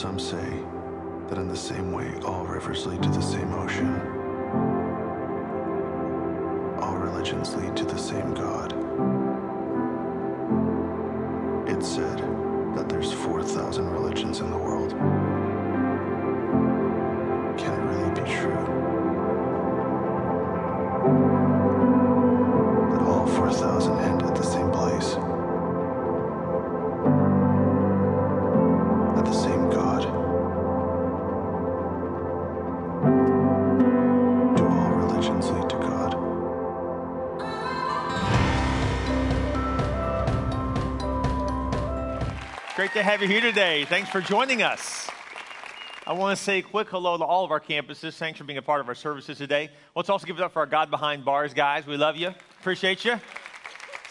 some say that in the same way all rivers lead to the same ocean, all religions lead to the same God. It's said that there's 4,000 religions in the world. Great to have you here today. Thanks for joining us. I want to say a quick hello to all of our campuses. Thanks for being a part of our services today. Let's also give it up for our God Behind Bars guys. We love you. Appreciate you.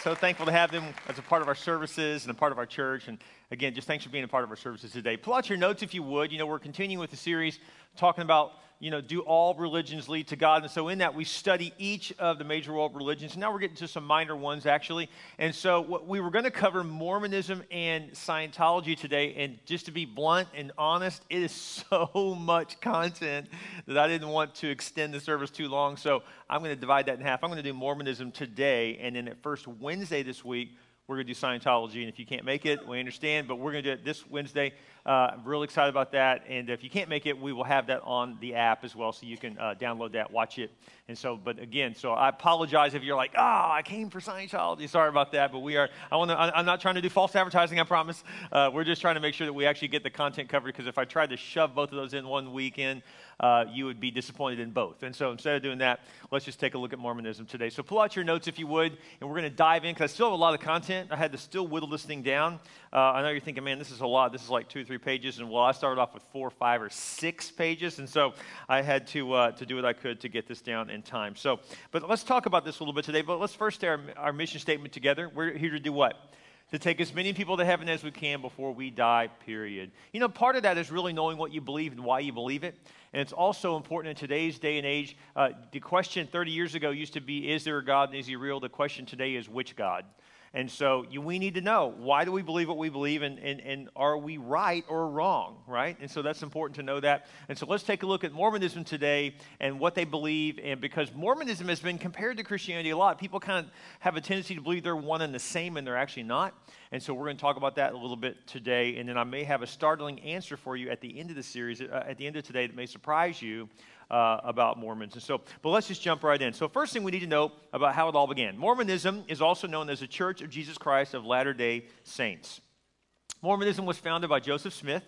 So thankful to have them as a part of our services and a part of our church. And again, just thanks for being a part of our services today. Pull out your notes if you would. You know, we're continuing with the series talking about, you know, do all religions lead to God? And so in that, we study each of the major world religions. Now we're getting to some minor ones, actually. And so what we were going to cover Mormonism and Scientology today. And just to be blunt and honest, it is so much content that I didn't want to extend the service too long. So I'm going to divide that in half. I'm going to do Mormonism today. And then at first Wednesday this week, we're going to do Scientology. And if you can't make it, we understand, but we're going to do it this Wednesday. Uh, I'm really excited about that. And if you can't make it, we will have that on the app as well, so you can uh, download that, watch it. And so, but again, so I apologize if you're like, oh, I came for Scientology. Sorry about that, but we are. I want to. I'm not trying to do false advertising. I promise. Uh, we're just trying to make sure that we actually get the content covered. Because if I tried to shove both of those in one weekend, uh, you would be disappointed in both. And so instead of doing that, let's just take a look at Mormonism today. So pull out your notes if you would, and we're going to dive in because I still have a lot of content. I had to still whittle this thing down. Uh, I know you're thinking, man, this is a lot. This is like two or three pages, and well, I started off with four, five, or six pages, and so I had to uh, to do what I could to get this down in time. So, but let's talk about this a little bit today. But let's first our, our mission statement together. We're here to do what? To take as many people to heaven as we can before we die, period. You know, part of that is really knowing what you believe and why you believe it. And it's also important in today's day and age. Uh, the question 30 years ago used to be, is there a God and is he real? The question today is, which God? And so you, we need to know why do we believe what we believe and, and, and are we right or wrong, right? And so that's important to know that. And so let's take a look at Mormonism today and what they believe. And because Mormonism has been compared to Christianity a lot, people kind of have a tendency to believe they're one and the same and they're actually not. And so we're going to talk about that a little bit today. And then I may have a startling answer for you at the end of the series, uh, at the end of today, that may surprise you uh, about Mormons. And so, but let's just jump right in. So, first thing we need to know about how it all began Mormonism is also known as the Church of Jesus Christ of Latter day Saints. Mormonism was founded by Joseph Smith,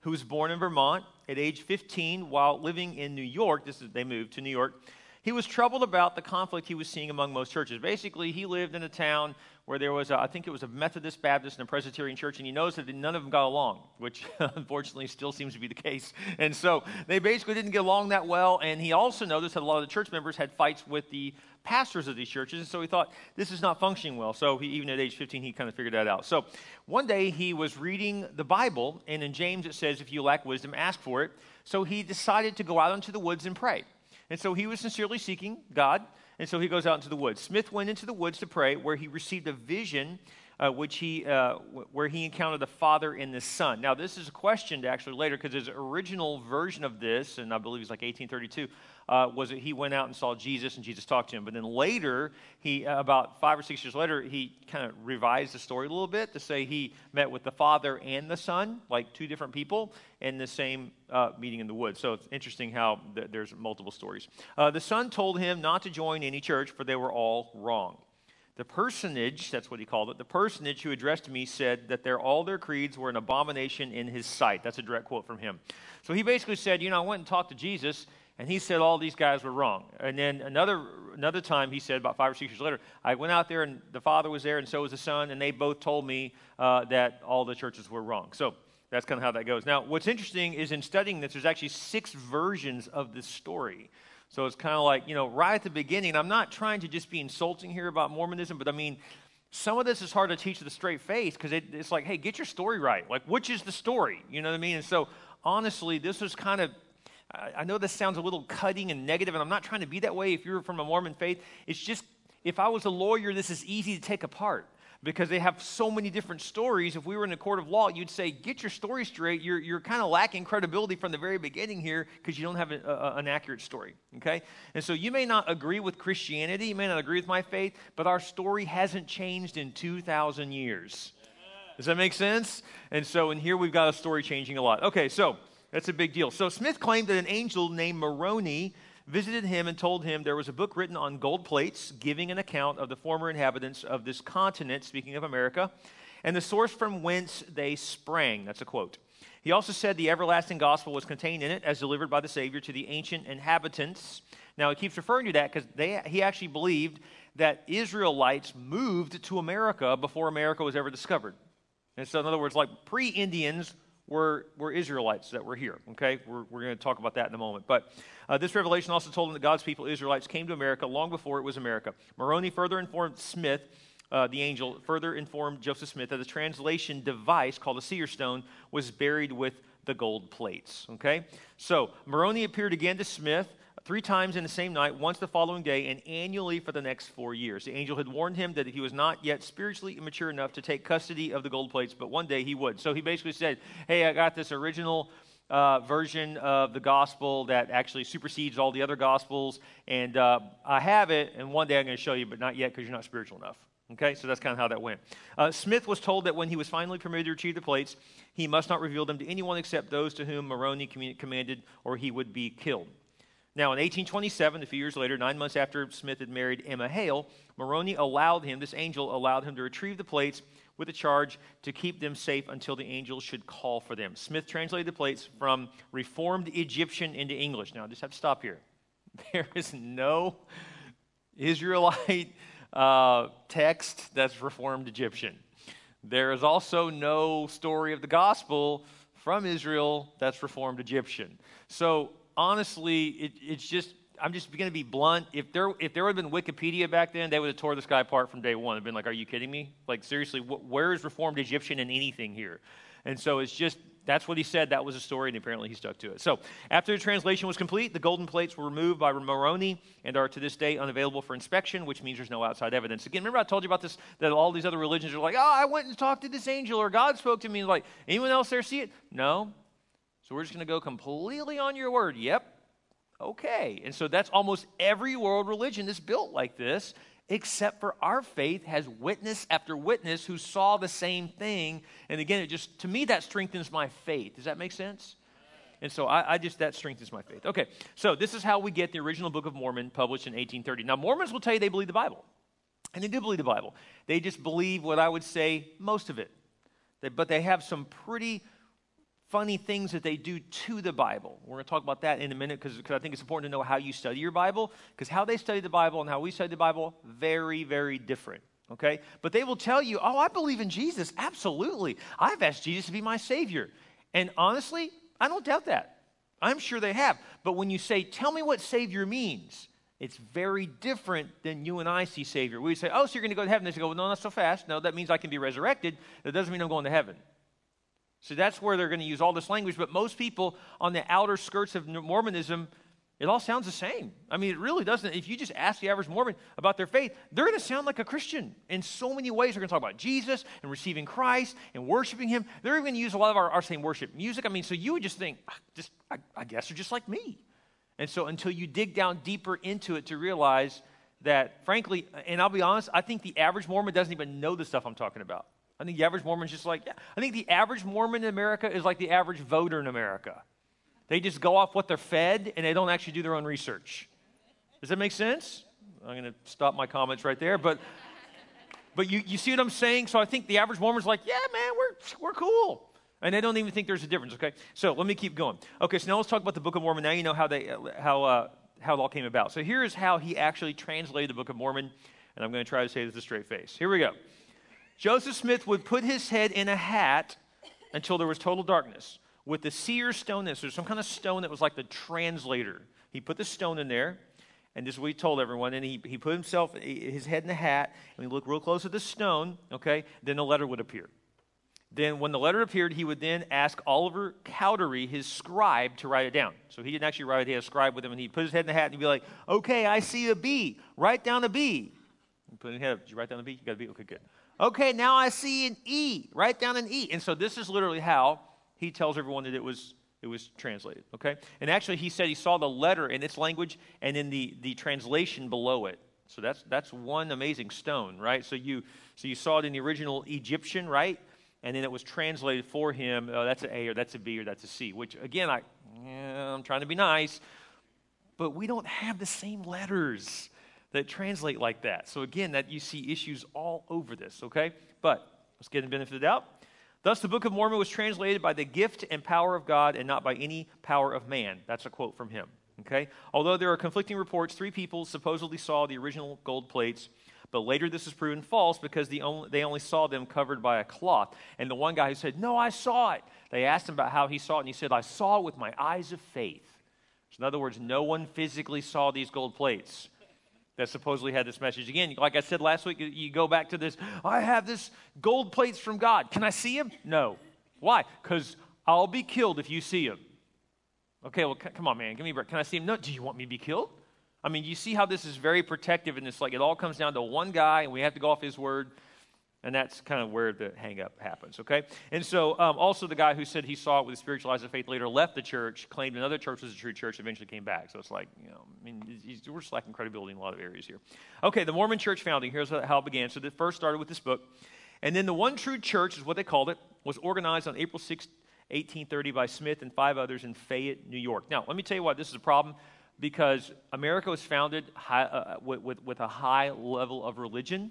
who was born in Vermont at age 15 while living in New York. This is, they moved to New York. He was troubled about the conflict he was seeing among most churches. Basically, he lived in a town where there was, a, I think it was a Methodist Baptist and a Presbyterian church, and he knows that none of them got along, which unfortunately still seems to be the case. And so they basically didn't get along that well. And he also noticed that a lot of the church members had fights with the pastors of these churches. And so he thought, this is not functioning well. So he, even at age 15, he kind of figured that out. So one day he was reading the Bible, and in James it says, if you lack wisdom, ask for it. So he decided to go out into the woods and pray. And so he was sincerely seeking God. And so he goes out into the woods. Smith went into the woods to pray, where he received a vision, uh, which he, uh, w- where he encountered the Father and the Son. Now, this is questioned actually later because his original version of this, and I believe it's like 1832, uh, was that he went out and saw Jesus and Jesus talked to him. But then later, he uh, about five or six years later, he kind of revised the story a little bit to say he met with the Father and the Son, like two different people, in the same uh, meeting in the woods. So it's interesting how th- there's multiple stories. Uh, the Son told him not to join any church, for they were all wrong. The personage, that's what he called it, the personage who addressed me said that their, all their creeds were an abomination in his sight. That's a direct quote from him. So he basically said, You know, I went and talked to Jesus, and he said all these guys were wrong. And then another, another time, he said, about five or six years later, I went out there, and the Father was there, and so was the Son, and they both told me uh, that all the churches were wrong. So that's kind of how that goes. Now, what's interesting is in studying this, there's actually six versions of this story. So it's kind of like, you know, right at the beginning, I'm not trying to just be insulting here about Mormonism, but I mean, some of this is hard to teach a straight face because it, it's like, hey, get your story right. Like, which is the story? You know what I mean? And so, honestly, this was kind of, I, I know this sounds a little cutting and negative, and I'm not trying to be that way if you're from a Mormon faith. It's just, if I was a lawyer, this is easy to take apart. Because they have so many different stories. If we were in a court of law, you'd say, Get your story straight. You're, you're kind of lacking credibility from the very beginning here because you don't have a, a, an accurate story. Okay? And so you may not agree with Christianity, you may not agree with my faith, but our story hasn't changed in 2,000 years. Does that make sense? And so in here we've got a story changing a lot. Okay, so that's a big deal. So Smith claimed that an angel named Moroni visited him and told him there was a book written on gold plates giving an account of the former inhabitants of this continent, speaking of America, and the source from whence they sprang. That's a quote. He also said the everlasting gospel was contained in it as delivered by the Savior to the ancient inhabitants. Now, he keeps referring to that because he actually believed that Israelites moved to America before America was ever discovered. And so, in other words, like pre Indians were, were Israelites that were here. Okay? We're, we're going to talk about that in a moment. But uh, this revelation also told him that God's people, Israelites, came to America long before it was America. Moroni further informed Smith. Uh, the angel further informed Joseph Smith that the translation device called a seer stone was buried with the gold plates. Okay? So, Moroni appeared again to Smith three times in the same night, once the following day, and annually for the next four years. The angel had warned him that he was not yet spiritually immature enough to take custody of the gold plates, but one day he would. So he basically said, Hey, I got this original. Uh, version of the gospel that actually supersedes all the other gospels, and uh, I have it, and one day I'm going to show you, but not yet because you're not spiritual enough. Okay, so that's kind of how that went. Uh, Smith was told that when he was finally permitted to retrieve the plates, he must not reveal them to anyone except those to whom Moroni commanded, or he would be killed. Now, in 1827, a few years later, nine months after Smith had married Emma Hale, Moroni allowed him, this angel allowed him to retrieve the plates with a charge to keep them safe until the angel should call for them. Smith translated the plates from Reformed Egyptian into English. Now, I just have to stop here. There is no Israelite uh, text that's Reformed Egyptian. There is also no story of the gospel from Israel that's Reformed Egyptian. So honestly, it, it's just, I'm just going to be blunt. If there, if there would have been Wikipedia back then, they would have tore this guy apart from day one and been like, are you kidding me? Like, seriously, wh- where is Reformed Egyptian in anything here? And so it's just, that's what he said. That was a story, and apparently he stuck to it. So after the translation was complete, the golden plates were removed by Moroni and are to this day unavailable for inspection, which means there's no outside evidence. Again, remember I told you about this, that all these other religions are like, oh, I went and talked to this angel, or God spoke to me. Like, anyone else there see it? No. So we're just going to go completely on your word. Yep. Okay. And so that's almost every world religion that's built like this, except for our faith has witness after witness who saw the same thing. And again, it just, to me, that strengthens my faith. Does that make sense? And so I, I, just, that strengthens my faith. Okay, so this is how we get the original Book of Mormon published in 1830. Now, Mormons will tell you they believe the Bible. And they do believe the Bible. They just believe what I would say most of it. But they have some pretty funny things that they do to the Bible. We're going to talk about that in a minute because I think it's important to know how you study your Bible because how they study the Bible and how we study the Bible, very, very different. Okay? But they will tell you, oh, I believe in Jesus. Absolutely. I've asked Jesus to be my Savior. And honestly, I don't doubt that. I'm sure they have. But when you say, tell me what Savior means, it's very different than you and I see Savior. We say, oh, so you're going to go to heaven. They say, well, no, not so fast. No, that means I can be resurrected. That doesn't mean I'm going to heaven. So that's where they're going to use all this language. But most people on the outer skirts of Mormonism, it all sounds the same. I mean, it really doesn't. If you just ask the average Mormon about their faith, they're going to sound like a Christian in so many ways. They're going to talk about Jesus and receiving Christ and worshiping Him. They're even going to use a lot of our, our same worship music. I mean, so you would just think, ah, just I, I guess they're just like me. And so until you dig down deeper into it to realize that, frankly, and I'll be honest, I think the average Mormon doesn't even know the stuff I'm talking about. I think the average Mormon's just like, yeah. I think the average Mormon in America is like the average voter in America. They just go off what they're fed and they don't actually do their own research. Does that make sense? I'm going to stop my comments right there, but but you, you see what I'm saying? So I think the average Mormon's like, yeah, man, we're, we're cool. And they don't even think there's a difference, okay? So let me keep going. Okay, so now let's talk about the Book of Mormon. Now you know how, they, how, uh, how it all came about. So here's how he actually translated the Book of Mormon, and I'm going to try to say this with a straight face. Here we go. Joseph Smith would put his head in a hat until there was total darkness with the seer stone. This there's some kind of stone that was like the translator. He put the stone in there, and this is what he told everyone. And he, he put himself his head in the hat, and he looked real close at the stone. Okay, then the letter would appear. Then, when the letter appeared, he would then ask Oliver Cowdery, his scribe, to write it down. So he didn't actually write it; he had a scribe with him, and he put his head in the hat, and he'd be like, "Okay, I see a B. Write down a B." Put his head up. Did you write down a B? You got a B. Okay, good. Okay, now I see an E. Write down an E. And so this is literally how he tells everyone that it was it was translated. Okay? And actually he said he saw the letter in its language and in the, the translation below it. So that's that's one amazing stone, right? So you so you saw it in the original Egyptian, right? And then it was translated for him. Oh, that's an A or that's a B or that's a C. Which again, I yeah, I'm trying to be nice, but we don't have the same letters that translate like that. So again, that you see issues all over this. Okay, but let's get in the benefit of the doubt. Thus, the Book of Mormon was translated by the gift and power of God and not by any power of man. That's a quote from him. Okay? Although there are conflicting reports, three people supposedly saw the original gold plates, but later this is proven false because the only, they only saw them covered by a cloth. And the one guy who said, No, I saw it, they asked him about how he saw it, and he said, I saw it with my eyes of faith. So, in other words, no one physically saw these gold plates that supposedly had this message. Again, like I said last week, you go back to this I have this gold plates from God. Can I see him? No. Why? Because I'll be killed if you see him. Okay, well, c- come on, man, give me a break. Can I see him? No, do you want me to be killed? I mean, you see how this is very protective, and it's like it all comes down to one guy, and we have to go off his word. And that's kind of where the hangup happens, okay? And so, um, also the guy who said he saw it with the spiritual eyes of faith later left the church, claimed another church was a true church, eventually came back. So it's like, you know, I mean, we're just lacking credibility in a lot of areas here. Okay, the Mormon church founding, here's how it began. So it first started with this book. And then the one true church, is what they called it, was organized on April 6, 1830 by Smith and five others in Fayette, New York. Now, let me tell you why this is a problem because America was founded high, uh, with, with, with a high level of religion,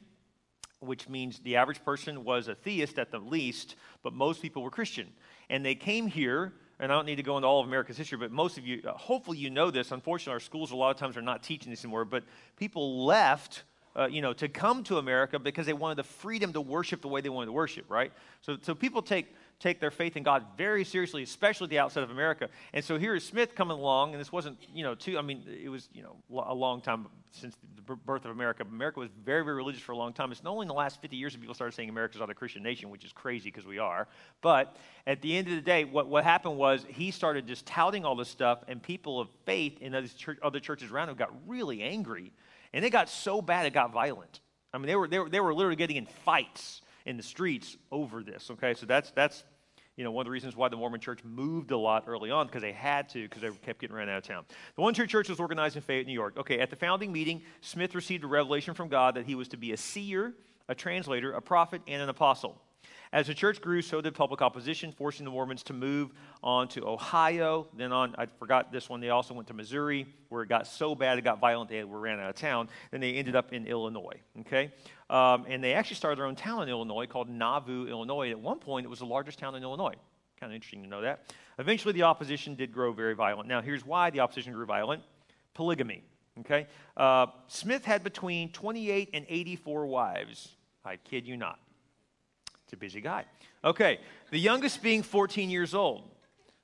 which means the average person was a theist at the least, but most people were Christian. And they came here, and I don't need to go into all of America's history, but most of you, uh, hopefully you know this. Unfortunately, our schools a lot of times are not teaching this anymore, but people left. Uh, you know, to come to America because they wanted the freedom to worship the way they wanted to worship, right? So, so people take take their faith in God very seriously, especially at the outset of America. And so here is Smith coming along, and this wasn't, you know, too, I mean, it was, you know, a long time since the birth of America. America was very, very religious for a long time. It's not only in the last 50 years that people started saying America's not a Christian nation, which is crazy because we are. But at the end of the day, what, what happened was he started just touting all this stuff, and people of faith in other, church, other churches around him got really angry. And it got so bad it got violent. I mean, they were, they were, they were literally getting in fights in the streets over this. Okay, so that's that's you know one of the reasons why the Mormon Church moved a lot early on because they had to because they kept getting ran out of town. The One True Church was organized in Fayette, New York. Okay, at the founding meeting, Smith received a revelation from God that he was to be a seer, a translator, a prophet, and an apostle. As the church grew, so did public opposition, forcing the Mormons to move on to Ohio. Then on, I forgot this one, they also went to Missouri, where it got so bad, it got violent, they ran out of town. Then they ended up in Illinois, okay? Um, and they actually started their own town in Illinois called Nauvoo, Illinois. At one point, it was the largest town in Illinois. Kind of interesting to know that. Eventually, the opposition did grow very violent. Now, here's why the opposition grew violent polygamy. Okay? Uh, Smith had between 28 and 84 wives. I kid you not. It's a busy guy. Okay, the youngest being 14 years old.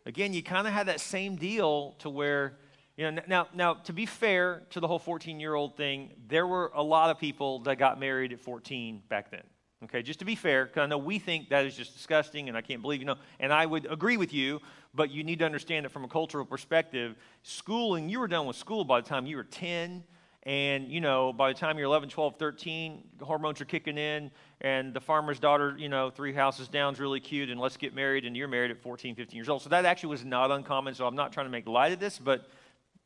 Again, you kind of had that same deal to where, you know, now, now to be fair to the whole 14 year old thing, there were a lot of people that got married at 14 back then. Okay, just to be fair, because I know we think that is just disgusting and I can't believe, you know, and I would agree with you, but you need to understand that from a cultural perspective, schooling, you were done with school by the time you were 10, and, you know, by the time you're 11, 12, 13, hormones are kicking in, and the farmer's daughter, you know, three houses down is really cute, and let's get married, and you're married at 14, 15 years old. So that actually was not uncommon. So I'm not trying to make light of this, but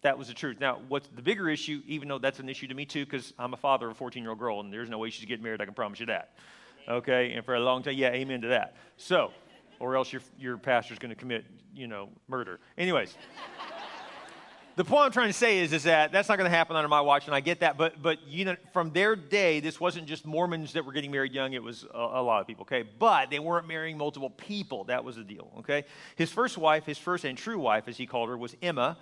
that was the truth. Now, what's the bigger issue, even though that's an issue to me too, because I'm a father of a 14 year old girl, and there's no way she's getting married, I can promise you that. Okay? And for a long time, yeah, amen to that. So, or else your, your pastor's going to commit, you know, murder. Anyways the point I'm trying to say is, is that that's not going to happen under my watch, and I get that. But, but you know, from their day, this wasn't just Mormons that were getting married young; it was a, a, lot of people. Okay, but they weren't marrying multiple people. That was the deal. Okay, his first wife, his first and true wife, as he called her, was Emma.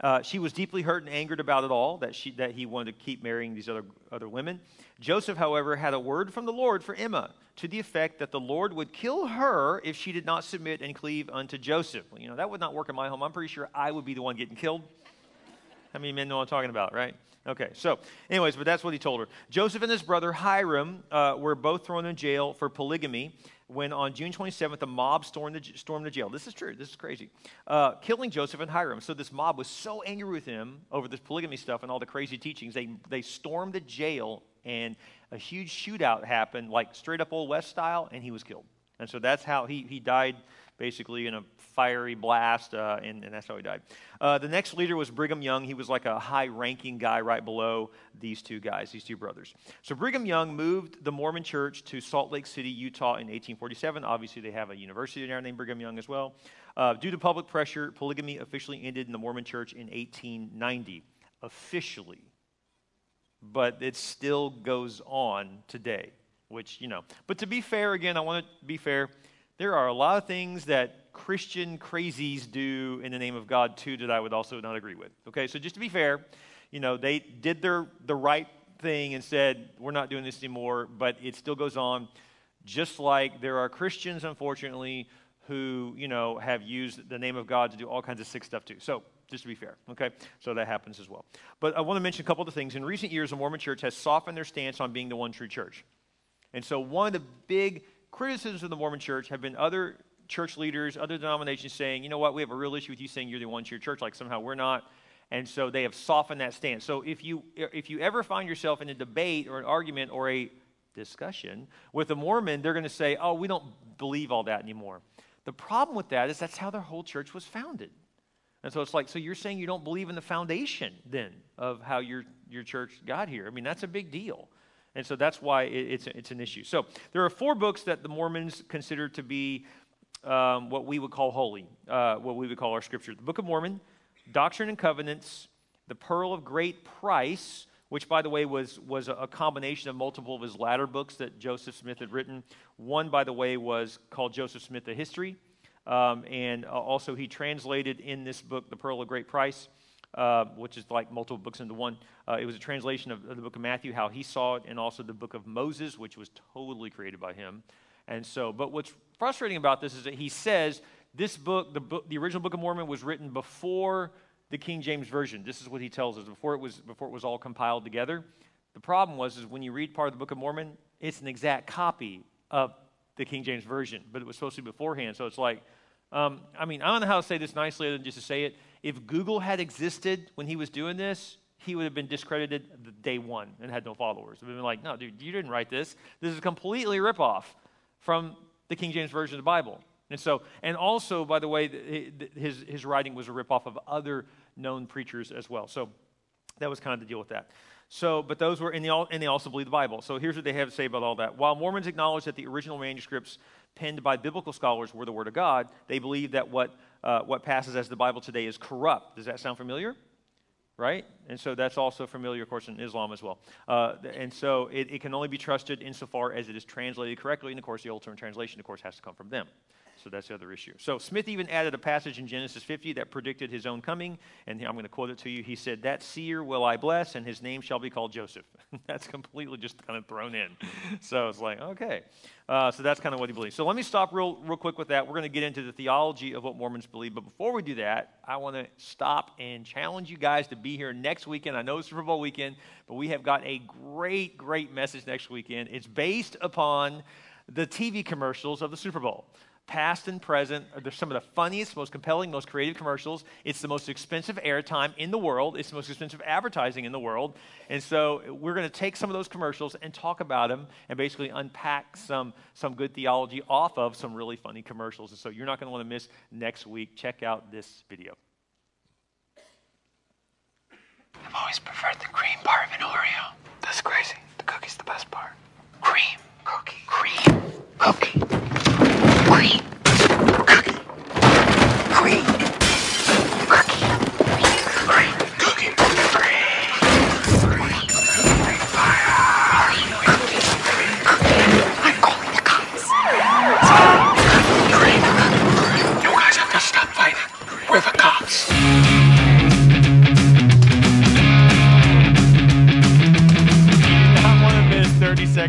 Uh, she was deeply hurt and angered about it all that she that he wanted to keep marrying these other other women. Joseph, however, had a word from the Lord for Emma to the effect that the Lord would kill her if she did not submit and cleave unto Joseph. Well, you know that would not work in my home. I'm pretty sure I would be the one getting killed. How many men know what I'm talking about, right? Okay, so, anyways, but that's what he told her. Joseph and his brother Hyrum uh, were both thrown in jail for polygamy when on June 27th, a mob stormed the, stormed the jail. This is true, this is crazy. Uh, killing Joseph and Hyrum. So, this mob was so angry with him over this polygamy stuff and all the crazy teachings, they, they stormed the jail and a huge shootout happened, like straight up Old West style, and he was killed. And so that's how he, he died basically in a fiery blast, uh, and, and, that's how he died. Uh, the next leader was Brigham Young. He was like a high ranking guy right below these two guys, these two brothers. So Brigham Young moved the Mormon church to Salt Lake City, Utah in 1847. Obviously, they have a university there named Brigham Young as well. Uh, due to public pressure, polygamy officially ended in the Mormon church in 1890. Officially. But it still goes on today, which, you know. But to be fair, again, I want to be fair there are a lot of things that Christian crazies do in the name of God too that I would also not agree with. Okay, so just to be fair, you know, they did their the right thing and said, we're not doing this anymore, but it still goes on. Just like there are Christians, unfortunately, who, you know, have used the name of God to do all kinds of sick stuff too. So just to be fair, okay? So that happens as well. But I want to mention a couple of things. In recent years, the Mormon church has softened their stance on being the one true church. And so one of the big criticisms of the Mormon church have been other church leaders, other denominations saying, you know what, we have a real issue with you saying you're the one true church, like somehow we're not. And so they have softened that stance. So if you if you ever find yourself in a debate or an argument or a discussion with a Mormon, they're going to say, "Oh, we don't believe all that anymore." The problem with that is that's how their whole church was founded. And so it's like, so you're saying you don't believe in the foundation then of how your your church got here? I mean, that's a big deal. And so that's why it's, it's an issue. So there are four books that the Mormons consider to be um, what we would call holy, uh, what we would call our scripture the Book of Mormon, Doctrine and Covenants, the Pearl of Great Price, which, by the way, was, was a combination of multiple of his latter books that Joseph Smith had written. One, by the way, was called Joseph Smith the History. Um, and uh, also, he translated in this book, The Pearl of Great Price, uh, which is like multiple books into one. Uh, it was a translation of, of, the book of Matthew, how he saw it, and also the book of Moses, which was totally created by him. And so, but what's frustrating about this is that he says this book, the, book, the original Book of Mormon, was written before the King James Version. This is what he tells us before it was, before it was all compiled together. The problem was is when you read part of the Book of Mormon, it's an exact copy of the King James Version, but it was supposed to be beforehand. So it's like, um, I mean, I don't know how to say this nicely other than just to say it. If Google had existed when he was doing this, he would have been discredited the day one and had no followers. Would have been like, no, dude, you didn't write this. This is completely ripoff from the King James Version of the Bible. And so, and also, by the way, his, his writing was a ripoff of other known preachers as well. So that was kind of the deal with that. So, but those were, and they, all, and they also believe the Bible. So here's what they have to say about all that. While Mormons acknowledge that the original manuscripts penned by biblical scholars were the Word of God, they believe that what uh, what passes as the Bible today is corrupt. Does that sound familiar? Right? And so that's also familiar, of course, in Islam as well. Uh, and so it, it, can only be trusted insofar as it is translated correctly. And of course, the ultimate translation, of course, has to come from them. So that's the other issue. So Smith even added a passage in Genesis 50 that predicted his own coming. And I'm going to quote it to you. He said, That seer will I bless, and his name shall be called Joseph. that's completely just kind of thrown in. so it's like, okay. Uh, so that's kind of what he believes. So let me stop real, real quick with that. We're going to get into the theology of what Mormons believe. But before we do that, I want to stop and challenge you guys to be here next weekend. I know it's Super Bowl weekend, but we have got a great, great message next weekend. It's based upon the TV commercials of the Super Bowl past and present. They're some of the funniest, most compelling, most creative commercials. It's the most expensive airtime in the world. It's the most expensive advertising in the world. And so we're going to take some of those commercials and talk about them and basically unpack some, some good theology off of some really funny commercials. And so you're not going to want to miss next week. Check out this video. I've always preferred the cream part of an Oreo. That's crazy. The cookie's the best part. Cream. Cookie. Cream. Cookie. We're the cops.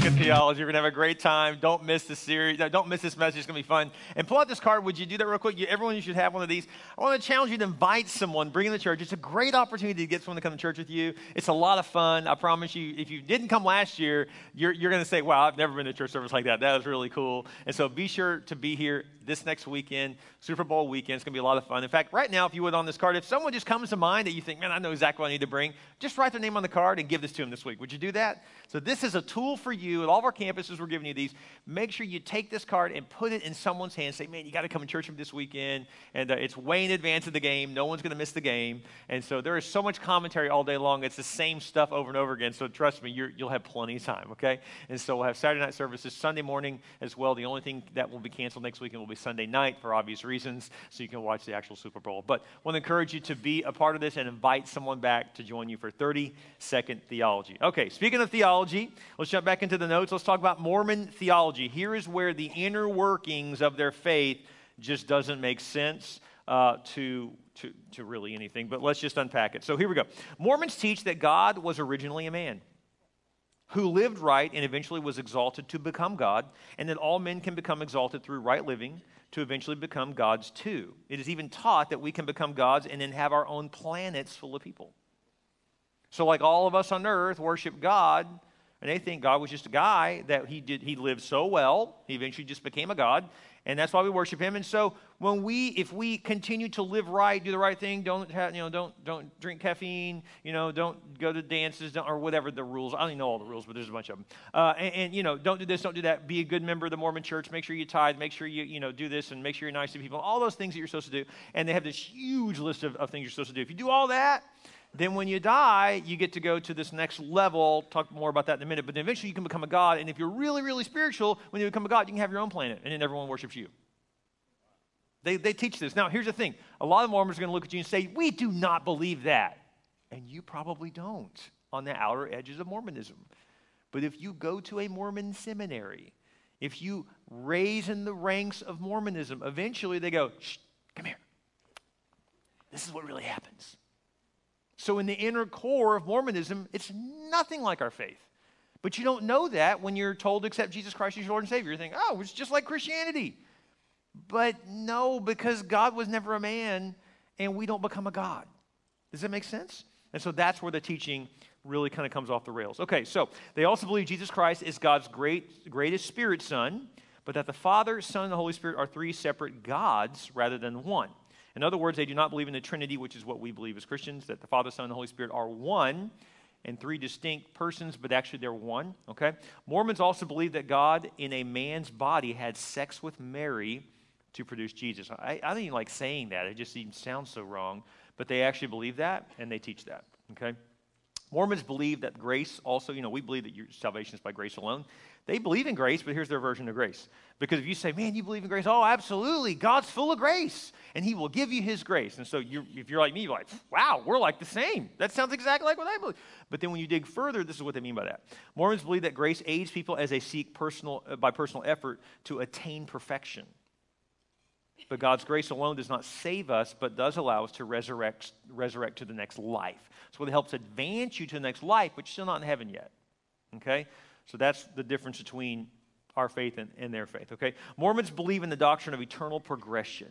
We're going to have a great time. Don't miss the series. Don't miss this message. It's going to be fun. And pull out this card. Would you do that real quick? You, everyone, you should have one of these. I want to challenge you to invite someone, bring in the church. It's a great opportunity to get someone to come to church with you. It's a lot of fun. I promise you, if you didn't come last year, you're, you're going to say, wow, I've never been to church service like that. That was really cool. And so be sure to be here this next weekend, Super Bowl weekend. It's going to be a lot of fun. In fact, right now, if you would on this card, if someone just comes to mind that you think, man, I know exactly what I need to bring, just write their name on the card and give this to them this week. Would you do that? So this is a tool for you. At all of our campuses, we're giving you these. Make sure you take this card and put it in someone's hand. Say, man, you got to come to church this weekend. And uh, it's way in advance of the game. No one's going to miss the game. And so there is so much commentary all day long. It's the same stuff over and over again. So trust me, you will have plenty of time, okay? And so we'll have Saturday night services Sunday morning as well. The only thing that will be canceled next weekend will be Sunday night for obvious reasons, so you can watch the actual Super Bowl. But I want to encourage you to be a part of this and invite someone back to join you for 30 second theology. Okay, speaking of theology, let's jump back into the notes. Let's talk about Mormon theology. Here is where the inner workings of their faith just doesn't make sense. Uh, to, to, to really anything, but let's just unpack it. So here we go. Mormons teach that God was originally a man who lived right and eventually was exalted to become God, and that all men can become exalted through right living to eventually become gods too. It is even taught that we can become gods and then have our own planets full of people. So, like all of us on earth worship God, and they think God was just a guy that he did he lived so well, he eventually just became a god, and that's why we worship him. And so when we, if we continue to live right, do the right thing, don't have, you know, don't don't drink caffeine, you know, don't go to dances, or whatever the rules. I don't even know all the rules, but there's a bunch of them. Uh, and, and, you know, don't do this, don't do that. Be a good member of the Mormon Church. Make sure you tithe. Make sure you you know do this, and make sure you're nice to people. All those things that you're supposed to do. And they have this huge list of, of things you're supposed to do. If you do all that, then when you die, you get to go to this next level. Talk more about that in a minute. But then eventually you can become a god. And if you're really, really spiritual, when you become a god, you can have your own planet, and then everyone worships you. They, they teach this. Now, here's the thing a lot of Mormons are going to look at you and say, We do not believe that. And you probably don't on the outer edges of Mormonism. But if you go to a Mormon seminary, if you raise in the ranks of Mormonism, eventually they go, Shh, come here. This is what really happens. So, in the inner core of Mormonism, it's nothing like our faith. But you don't know that when you're told to accept Jesus Christ as your Lord and Savior. You think, oh, it's just like Christianity. But no, because God was never a man and we don't become a God. Does that make sense? And so that's where the teaching really kind of comes off the rails. Okay, so they also believe Jesus Christ is God's great, greatest spirit son, but that the Father, Son, and the Holy Spirit are three separate gods rather than one. In other words, they do not believe in the Trinity, which is what we believe as Christians, that the Father, Son, and the Holy Spirit are one and three distinct persons, but actually they're one. Okay? Mormons also believe that God in a man's body had sex with Mary to produce Jesus. I, I don't even like saying that, it just even sounds so wrong, but they actually believe that and they teach that. Okay? Mormons believe that grace also, you know, we believe that your salvation is by grace alone. They believe in grace, but here's their version of grace. Because if you say, man, you believe in grace, oh, absolutely, God's full of grace, and He will give you His grace. And so you're, if you're like me, you're like, wow, we're like the same. That sounds exactly like what I believe. But then when you dig further, this is what they mean by that. Mormons believe that grace aids people as they seek personal, by personal effort to attain perfection. But God's grace alone does not save us, but does allow us to resurrect, resurrect to the next life. So it helps advance you to the next life, but you're still not in heaven yet. Okay? So that's the difference between our faith and, and their faith. Okay? Mormons believe in the doctrine of eternal progression.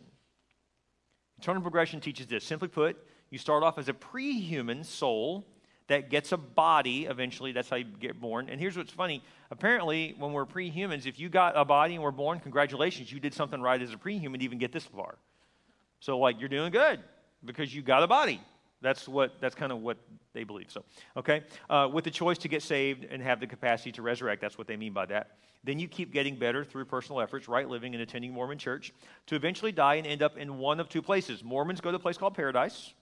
Eternal progression teaches this. Simply put, you start off as a pre human soul that gets a body eventually. That's how you get born. And here's what's funny. Apparently, when we're pre-humans, if you got a body and were born, congratulations, you did something right as a pre-human to even get this far. So, like, you're doing good because you got a body. That's what. That's kind of what they believe. So, okay, uh, with the choice to get saved and have the capacity to resurrect, that's what they mean by that. Then you keep getting better through personal efforts, right living and attending Mormon church, to eventually die and end up in one of two places. Mormons go to a place called paradise.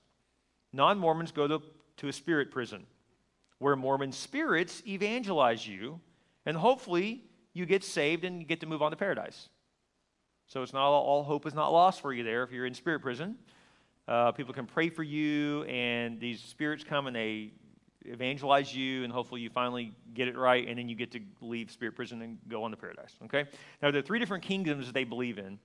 Non-Mormons go to to a spirit prison where Mormon spirits evangelize you, and hopefully you get saved and you get to move on to paradise. So it's not all, all hope is not lost for you there if you're in spirit prison. Uh, people can pray for you, and these spirits come and they evangelize you, and hopefully you finally get it right, and then you get to leave spirit prison and go on to paradise. Okay? Now, there are three different kingdoms that they believe in,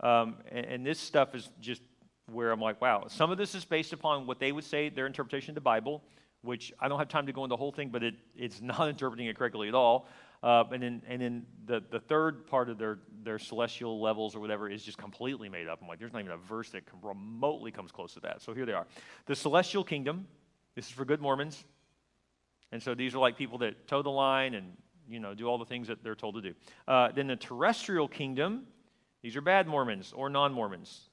um, and, and this stuff is just where I'm like, wow. Some of this is based upon what they would say their interpretation of the Bible, which I don't have time to go into the whole thing, but it, it's not interpreting it correctly at all. Uh, and then, and then the, the third part of their, their celestial levels or whatever is just completely made up. I'm like, there's not even a verse that remotely comes close to that. So here they are. The celestial kingdom, this is for good Mormons. And so these are like people that toe the line and, you know, do all the things that they're told to do. Uh, then the terrestrial kingdom, these are bad Mormons or non Mormons.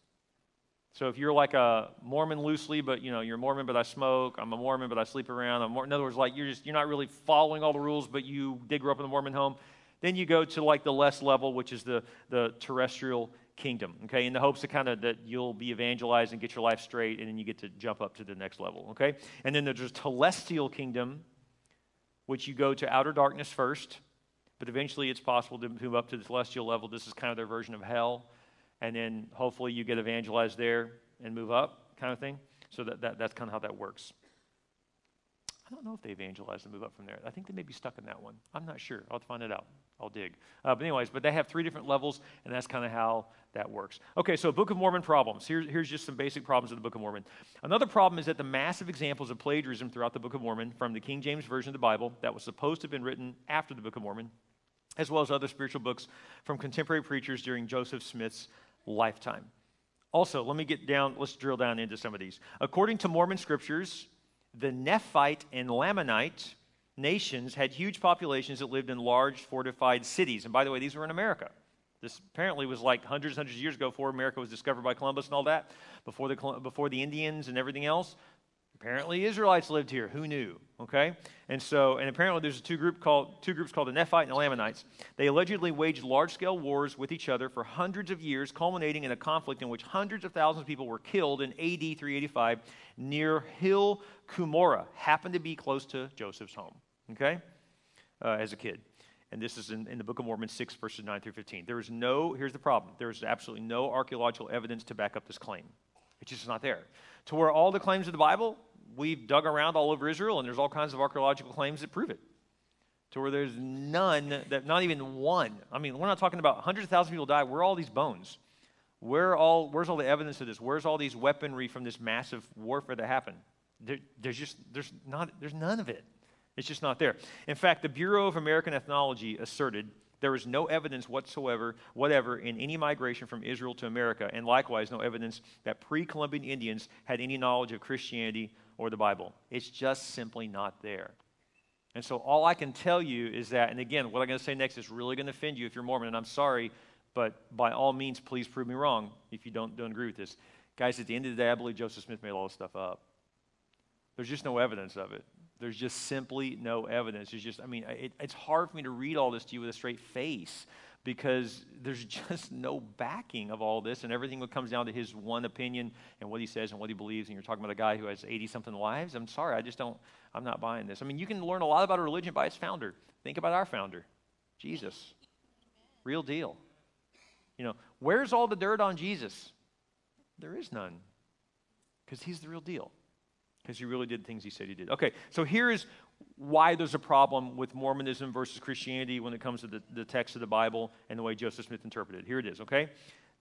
So if you're like a Mormon loosely, but you know you're Mormon, but I smoke. I'm a Mormon, but I sleep around. I'm, in other words, like you're just you're not really following all the rules, but you did grow up in the Mormon home. Then you go to like the less level, which is the the terrestrial kingdom. Okay, in the hopes of kind of that you'll be evangelized and get your life straight, and then you get to jump up to the next level. Okay, and then there's a telestial kingdom, which you go to outer darkness first, but eventually it's possible to move up to the celestial level. This is kind of their version of hell and then hopefully you get evangelized there and move up, kind of thing. So that, that, that's kind of how that works. I don't know if they evangelized and move up from there. I think they may be stuck in that one. I'm not sure. I'll find it out. I'll dig. Uh, but, anyways, but they have three different levels, and that's kind of how that works. Okay, so Book of Mormon problems. Here's, here's just some basic problems of the Book of Mormon. Another problem is that the massive examples of plagiarism throughout the Book of Mormon from the King James Version of the Bible that was supposed to have been written after the Book of Mormon, as well as other spiritual books from contemporary preachers during Joseph Smith's lifetime. Also, let me get down, let's drill down into some of these. According to Mormon scriptures, the Nephite and Lamanite nations had huge populations that lived in large fortified cities. And by the way, these were in America. This apparently was like hundreds hundreds of years ago before America was discovered by Columbus and all that, before the, before the Indians and everything else. Apparently, Israelites lived here. Who knew? Okay, and so, and apparently, there's two group called two groups called the Nephite and the Lamanites. They allegedly waged large-scale wars with each other for hundreds of years, culminating in a conflict in which hundreds of thousands of people were killed in AD 385 near Hill Cumorah. Happened to be close to Joseph's home. Okay, uh, as a kid. And this is in, in the Book of Mormon 6, verses 9 through 15. There is no, here's the problem there is absolutely no archaeological evidence to back up this claim. It's just not there. To where all the claims of the Bible we've dug around all over Israel, and there's all kinds of archaeological claims that prove it. To where there's none, that not even one. I mean, we're not talking about hundreds of thousands of people die. Where are all these bones? Where all, where's all the evidence of this? Where's all these weaponry from this massive warfare that happened? There, there's just there's not there's none of it. It's just not there. In fact, the Bureau of American Ethnology asserted there is no evidence whatsoever, whatever, in any migration from Israel to America, and likewise no evidence that pre-Columbian Indians had any knowledge of Christianity or the Bible. It's just simply not there. And so all I can tell you is that, and again, what I'm going to say next is really going to offend you if you're Mormon, and I'm sorry, but by all means, please prove me wrong if you don't, don't agree with this. Guys, at the end of the day, I believe Joseph Smith made all this stuff up. There's just no evidence of it. There's just simply no evidence. It's just, I mean, it, it's hard for me to read all this to you with a straight face because there's just no backing of all this, and everything comes down to his one opinion and what he says and what he believes. And you're talking about a guy who has 80 something wives. I'm sorry, I just don't, I'm not buying this. I mean, you can learn a lot about a religion by its founder. Think about our founder, Jesus. Real deal. You know, where's all the dirt on Jesus? There is none because he's the real deal because he really did things he said he did. Okay, so here is why there's a problem with Mormonism versus Christianity when it comes to the, the text of the Bible and the way Joseph Smith interpreted it. Here it is, okay?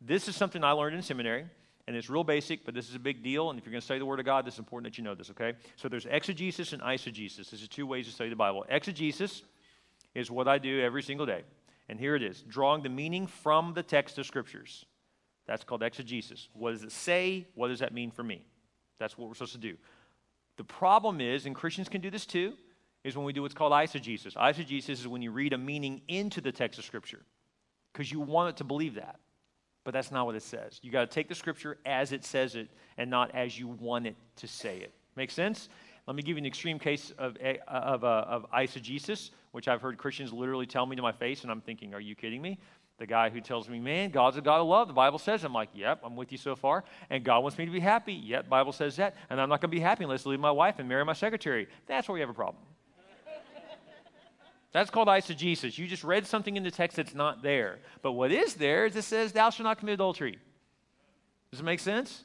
This is something I learned in seminary, and it's real basic, but this is a big deal. And if you're going to study the Word of God, it's important that you know this, okay? So there's exegesis and eisegesis. This is two ways to study the Bible. Exegesis is what I do every single day. And here it is drawing the meaning from the text of Scriptures. That's called exegesis. What does it say? What does that mean for me? That's what we're supposed to do. The problem is, and Christians can do this too, is when we do what's called eisegesis. Eisegesis is when you read a meaning into the text of Scripture because you want it to believe that. But that's not what it says. You got to take the Scripture as it says it and not as you want it to say it. Make sense? Let me give you an extreme case of, of, uh, of eisegesis, which I've heard Christians literally tell me to my face, and I'm thinking, are you kidding me? The guy who tells me, man, God's a God of love. The Bible says. I'm like, yep, I'm with you so far. And God wants me to be happy. Yep, Bible says that. And I'm not going to be happy unless I leave my wife and marry my secretary. That's where we have a problem. That's called eisegesis. You just read something in the text that's not there. But what is there is it says, Thou shalt not commit adultery. Does it make sense?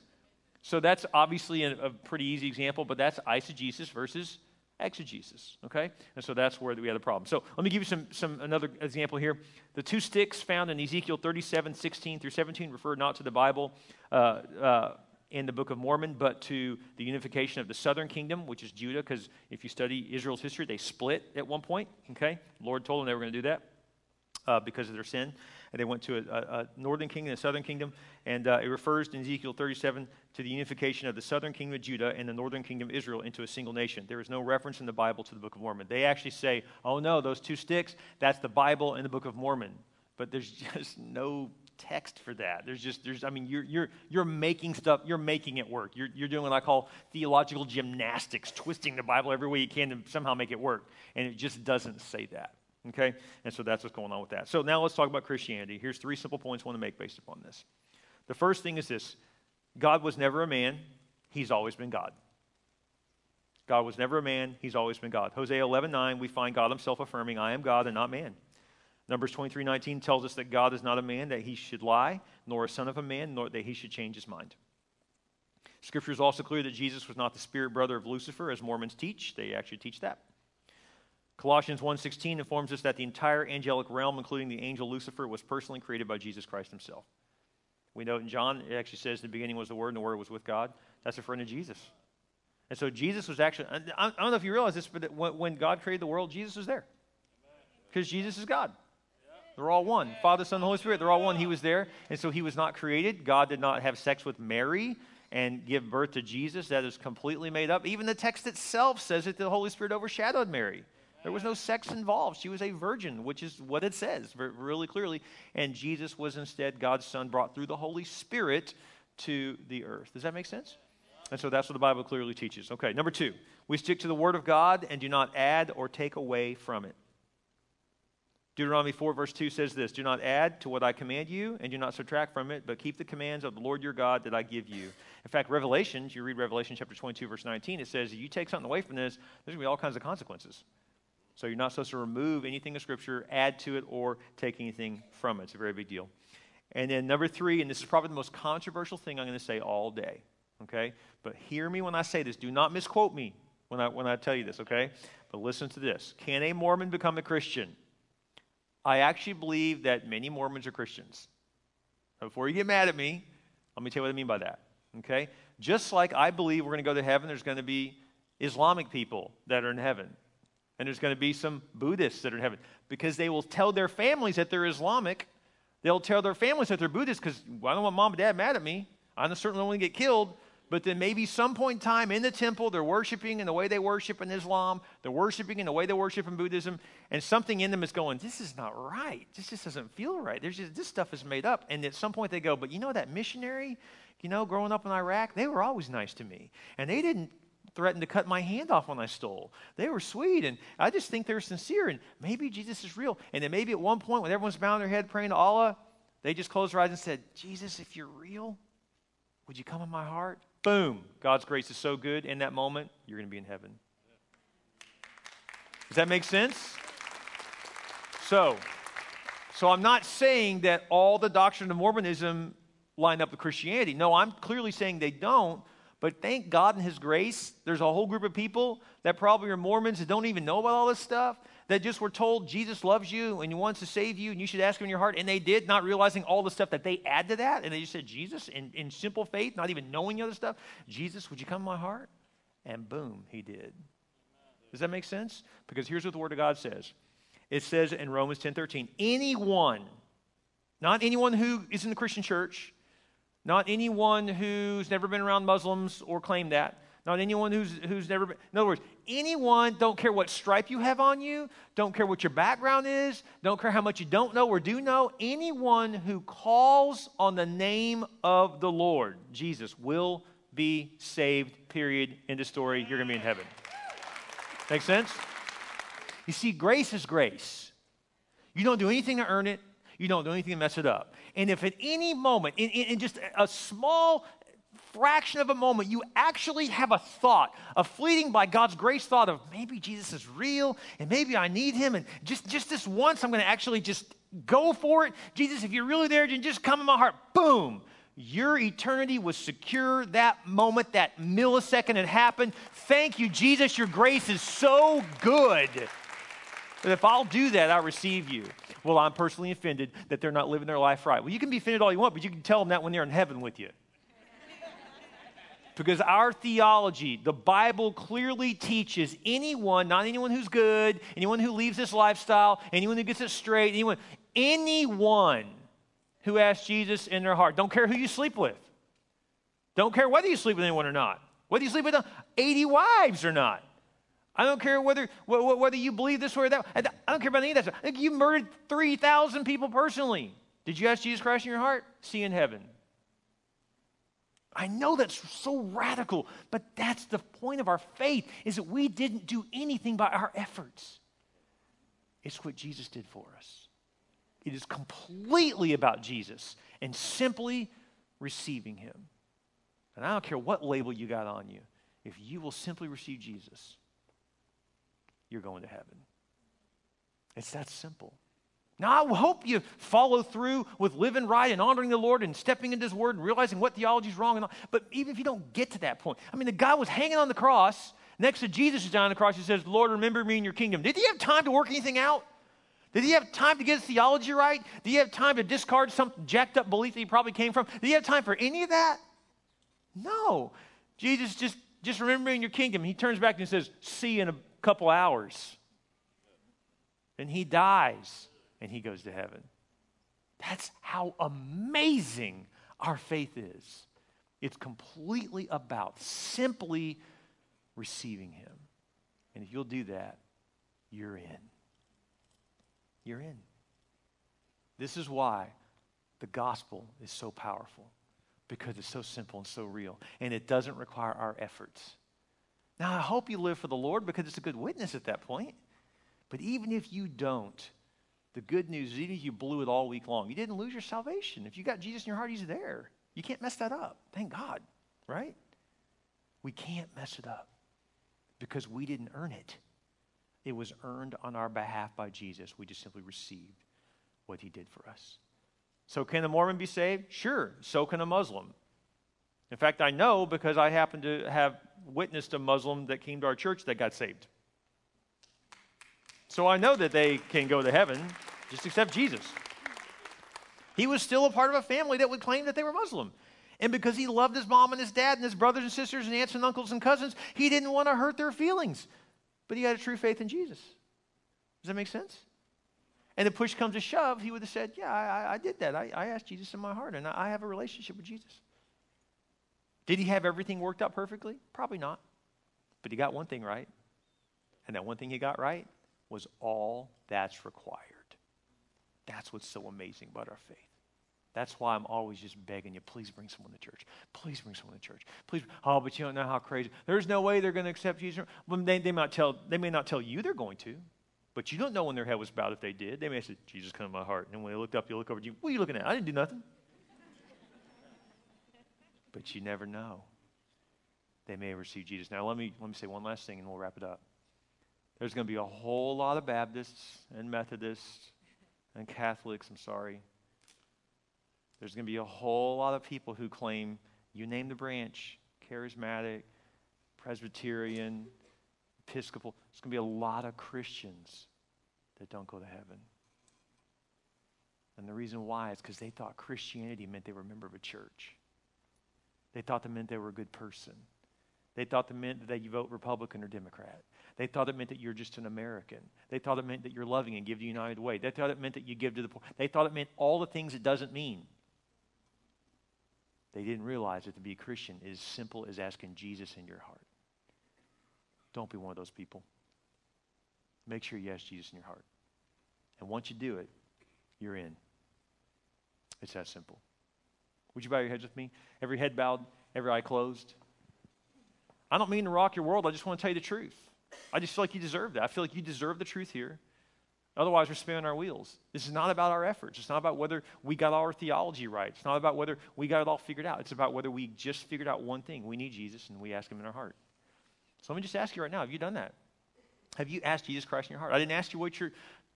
So that's obviously a, a pretty easy example, but that's eisegesis versus exegesis. Okay? And so that's where we have the problem. So let me give you some, some another example here. The two sticks found in Ezekiel 37, 16 through 17 refer not to the Bible. Uh, uh, in the Book of Mormon, but to the unification of the southern kingdom, which is Judah, because if you study Israel's history, they split at one point. Okay? Lord told them they were going to do that uh, because of their sin. And they went to a, a, a northern kingdom and a southern kingdom. And uh, it refers in Ezekiel 37 to the unification of the southern kingdom of Judah and the northern kingdom of Israel into a single nation. There is no reference in the Bible to the Book of Mormon. They actually say, oh no, those two sticks, that's the Bible and the Book of Mormon. But there's just no text for that. There's just, there's, I mean, you're, you're, you're making stuff, you're making it work. You're, you're doing what I call theological gymnastics, twisting the Bible every way you can to somehow make it work. And it just doesn't say that. Okay? And so that's what's going on with that. So now let's talk about Christianity. Here's three simple points I want to make based upon this. The first thing is this God was never a man, he's always been God. God was never a man, he's always been God. Hosea 11 9, we find God himself affirming, I am God and not man. Numbers 23 19 tells us that God is not a man that he should lie, nor a son of a man, nor that he should change his mind. Scripture is also clear that Jesus was not the spirit brother of Lucifer, as Mormons teach. They actually teach that. Colossians 1:16 informs us that the entire angelic realm, including the angel Lucifer, was personally created by Jesus Christ himself. We know in John, it actually says the beginning was the Word, and the Word was with God. That's a friend of Jesus. And so Jesus was actually, I don't know if you realize this, but when God created the world, Jesus was there. Because Jesus is God. They're all one. Father, Son, and Holy Spirit, they're all one. He was there. And so he was not created. God did not have sex with Mary and give birth to Jesus. That is completely made up. Even the text itself says that the Holy Spirit overshadowed Mary. There was no sex involved. She was a virgin, which is what it says really clearly. And Jesus was instead God's Son brought through the Holy Spirit to the earth. Does that make sense? And so that's what the Bible clearly teaches. Okay, number two, we stick to the Word of God and do not add or take away from it. Deuteronomy 4, verse 2 says this Do not add to what I command you, and do not subtract from it, but keep the commands of the Lord your God that I give you. In fact, Revelations, you read Revelation chapter 22, verse 19, it says, if you take something away from this, there's going to be all kinds of consequences. So you're not supposed to remove anything of Scripture, add to it, or take anything from it. It's a very big deal. And then number three, and this is probably the most controversial thing I'm going to say all day, okay? But hear me when I say this. Do not misquote me when I, when I tell you this, okay? But listen to this. Can a Mormon become a Christian? I actually believe that many Mormons are Christians. before you get mad at me, let me tell you what I mean by that. Okay? Just like I believe we're going to go to heaven, there's going to be Islamic people that are in heaven. And there's going to be some Buddhists that are in heaven because they will tell their families that they're Islamic. They'll tell their families that they're Buddhists because I don't want mom and dad mad at me. I certainly don't want to get killed. But then maybe some point in time in the temple, they're worshiping in the way they worship in Islam, they're worshiping in the way they worship in Buddhism, and something in them is going, This is not right. This just doesn't feel right. There's just, this stuff is made up. And at some point they go, But you know that missionary, you know, growing up in Iraq, they were always nice to me. And they didn't threaten to cut my hand off when I stole. They were sweet, and I just think they're sincere, and maybe Jesus is real. And then maybe at one point when everyone's bowing their head praying to Allah, they just closed their eyes and said, Jesus, if you're real, would you come in my heart? Boom. God's grace is so good in that moment, you're going to be in heaven. Does that make sense? So, so I'm not saying that all the doctrine of Mormonism line up with Christianity. No, I'm clearly saying they don't. But thank God in His grace, there's a whole group of people that probably are Mormons that don't even know about all this stuff, that just were told Jesus loves you and He wants to save you and you should ask Him in your heart. And they did, not realizing all the stuff that they add to that. And they just said, Jesus, in, in simple faith, not even knowing the other stuff, Jesus, would you come in my heart? And boom, He did. Does that make sense? Because here's what the Word of God says it says in Romans 10 13, anyone, not anyone who is in the Christian church, not anyone who's never been around Muslims or claimed that. Not anyone who's, who's never been. In other words, anyone, don't care what stripe you have on you, don't care what your background is, don't care how much you don't know or do know, anyone who calls on the name of the Lord, Jesus, will be saved, period. End of story. You're going to be in heaven. Make sense? You see, grace is grace. You don't do anything to earn it, you don't do anything to mess it up. And if at any moment, in, in, in just a small fraction of a moment, you actually have a thought, a fleeting by God's grace thought of maybe Jesus is real and maybe I need him. And just, just this once, I'm going to actually just go for it. Jesus, if you're really there, just come in my heart. Boom. Your eternity was secure that moment, that millisecond it happened. Thank you, Jesus. Your grace is so good. If I'll do that, I'll receive you. Well, I'm personally offended that they're not living their life right. Well, you can be offended all you want, but you can tell them that when they're in heaven with you. because our theology, the Bible clearly teaches anyone, not anyone who's good, anyone who leaves this lifestyle, anyone who gets it straight, anyone, anyone who asks Jesus in their heart, don't care who you sleep with, don't care whether you sleep with anyone or not, whether you sleep with 80 wives or not. I don't care whether, whether you believe this way or that. I don't care about any of that stuff. You murdered 3,000 people personally. Did you ask Jesus Christ in your heart? See you in heaven. I know that's so radical, but that's the point of our faith is that we didn't do anything by our efforts. It's what Jesus did for us. It is completely about Jesus and simply receiving him. And I don't care what label you got on you. If you will simply receive Jesus, you're going to heaven. It's that simple. Now, I hope you follow through with living right and honoring the Lord and stepping into His Word and realizing what theology is wrong. And all. But even if you don't get to that point, I mean, the guy was hanging on the cross next to Jesus is down on the cross. He says, Lord, remember me in your kingdom. Did he have time to work anything out? Did he have time to get his theology right? Did he have time to discard some jacked up belief that he probably came from? Did he have time for any of that? No. Jesus just, just remember me in your kingdom. He turns back and says, See in a couple hours. And he dies and he goes to heaven. That's how amazing our faith is. It's completely about simply receiving him. And if you'll do that, you're in. You're in. This is why the gospel is so powerful because it's so simple and so real, and it doesn't require our efforts. Now, I hope you live for the Lord because it's a good witness at that point. But even if you don't, the good news is even if you blew it all week long, you didn't lose your salvation. If you got Jesus in your heart, He's there. You can't mess that up. Thank God, right? We can't mess it up because we didn't earn it. It was earned on our behalf by Jesus. We just simply received what He did for us. So, can a Mormon be saved? Sure. So can a Muslim. In fact, I know because I happen to have witnessed a Muslim that came to our church that got saved. So I know that they can go to heaven, just accept Jesus. He was still a part of a family that would claim that they were Muslim. And because he loved his mom and his dad and his brothers and sisters and aunts and uncles and cousins, he didn't want to hurt their feelings. But he had a true faith in Jesus. Does that make sense? And if push comes to shove, he would have said, Yeah, I, I did that. I, I, asked Jesus in my heart, and I have a relationship with Jesus. Did he have everything worked out perfectly? Probably not. But he got one thing right. And that one thing he got right was all that's required. That's what's so amazing about our faith. That's why I'm always just begging you, please bring someone to church. Please bring someone to church. Please. Oh, but you don't know how crazy. There's no way they're going to accept Jesus. Well, they, they, might tell, they may not tell you they're going to, but you don't know when their head was bowed if they did. They may say, Jesus, come to my heart. And when they looked up, you look over to you. What are you looking at? I didn't do nothing. But you never know. They may receive Jesus. Now, let me, let me say one last thing and we'll wrap it up. There's going to be a whole lot of Baptists and Methodists and Catholics, I'm sorry. There's going to be a whole lot of people who claim, you name the branch, charismatic, Presbyterian, Episcopal. There's going to be a lot of Christians that don't go to heaven. And the reason why is because they thought Christianity meant they were a member of a church. They thought that meant they were a good person. They thought that meant that you vote Republican or Democrat. They thought it meant that you're just an American. They thought it meant that you're loving and give the United Way. They thought it meant that you give to the poor. They thought it meant all the things it doesn't mean. They didn't realize that to be a Christian is simple as asking Jesus in your heart. Don't be one of those people. Make sure you ask Jesus in your heart. And once you do it, you're in. It's that simple. Would you bow your heads with me? Every head bowed, every eye closed. I don't mean to rock your world. I just want to tell you the truth. I just feel like you deserve that. I feel like you deserve the truth here. Otherwise, we're spinning our wheels. This is not about our efforts. It's not about whether we got our theology right. It's not about whether we got it all figured out. It's about whether we just figured out one thing. We need Jesus and we ask him in our heart. So let me just ask you right now have you done that? Have you asked Jesus Christ in your heart? I didn't ask you what, your,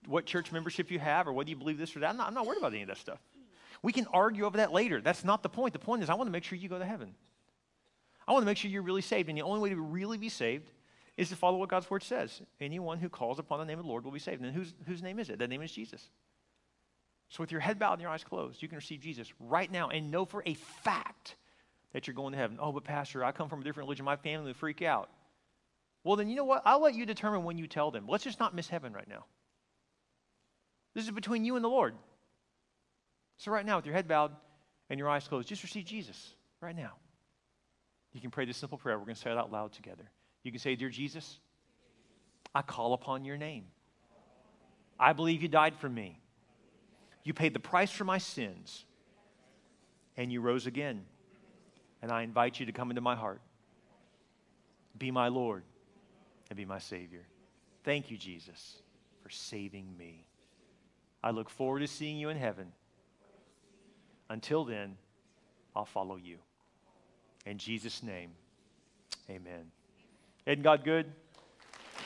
what church membership you have or whether you believe this or that. I'm not, I'm not worried about any of that stuff. We can argue over that later. That's not the point. The point is, I want to make sure you go to heaven. I want to make sure you're really saved. And the only way to really be saved is to follow what God's word says. Anyone who calls upon the name of the Lord will be saved. And whose, whose name is it? That name is Jesus. So with your head bowed and your eyes closed, you can receive Jesus right now and know for a fact that you're going to heaven. Oh, but Pastor, I come from a different religion. My family would freak out. Well, then you know what? I'll let you determine when you tell them. Let's just not miss heaven right now. This is between you and the Lord. So, right now, with your head bowed and your eyes closed, just receive Jesus right now. You can pray this simple prayer. We're going to say it out loud together. You can say, Dear Jesus, I call upon your name. I believe you died for me. You paid the price for my sins, and you rose again. And I invite you to come into my heart. Be my Lord and be my Savior. Thank you, Jesus, for saving me. I look forward to seeing you in heaven. Until then, I'll follow you. In Jesus' name, amen. Isn't God good?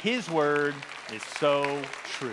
His word is so true.